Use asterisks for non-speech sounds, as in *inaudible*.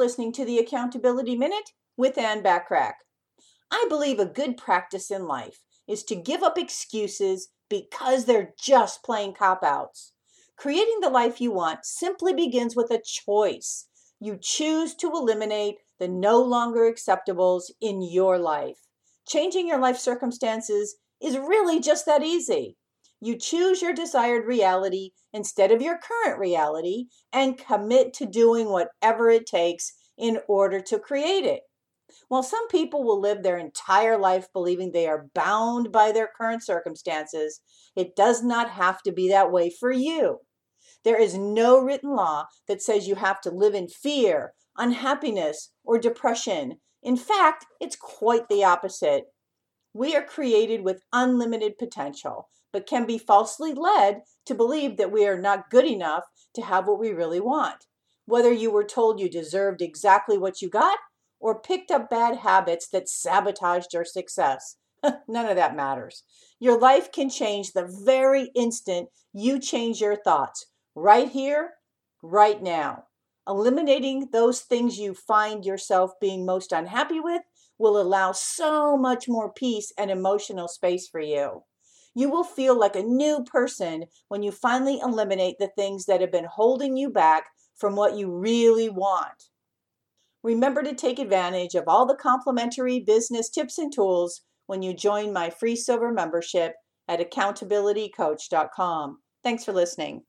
listening to the Accountability Minute with Ann Bachrach. I believe a good practice in life is to give up excuses because they're just plain cop outs. Creating the life you want simply begins with a choice. You choose to eliminate the no longer acceptables in your life. Changing your life circumstances is really just that easy. You choose your desired reality instead of your current reality and commit to doing whatever it takes in order to create it. While some people will live their entire life believing they are bound by their current circumstances, it does not have to be that way for you. There is no written law that says you have to live in fear, unhappiness, or depression. In fact, it's quite the opposite. We are created with unlimited potential, but can be falsely led to believe that we are not good enough to have what we really want. Whether you were told you deserved exactly what you got or picked up bad habits that sabotaged your success. *laughs* None of that matters. Your life can change the very instant you change your thoughts, right here, right now. Eliminating those things you find yourself being most unhappy with will allow so much more peace and emotional space for you. You will feel like a new person when you finally eliminate the things that have been holding you back from what you really want. Remember to take advantage of all the complimentary business tips and tools when you join my free silver membership at accountabilitycoach.com. Thanks for listening.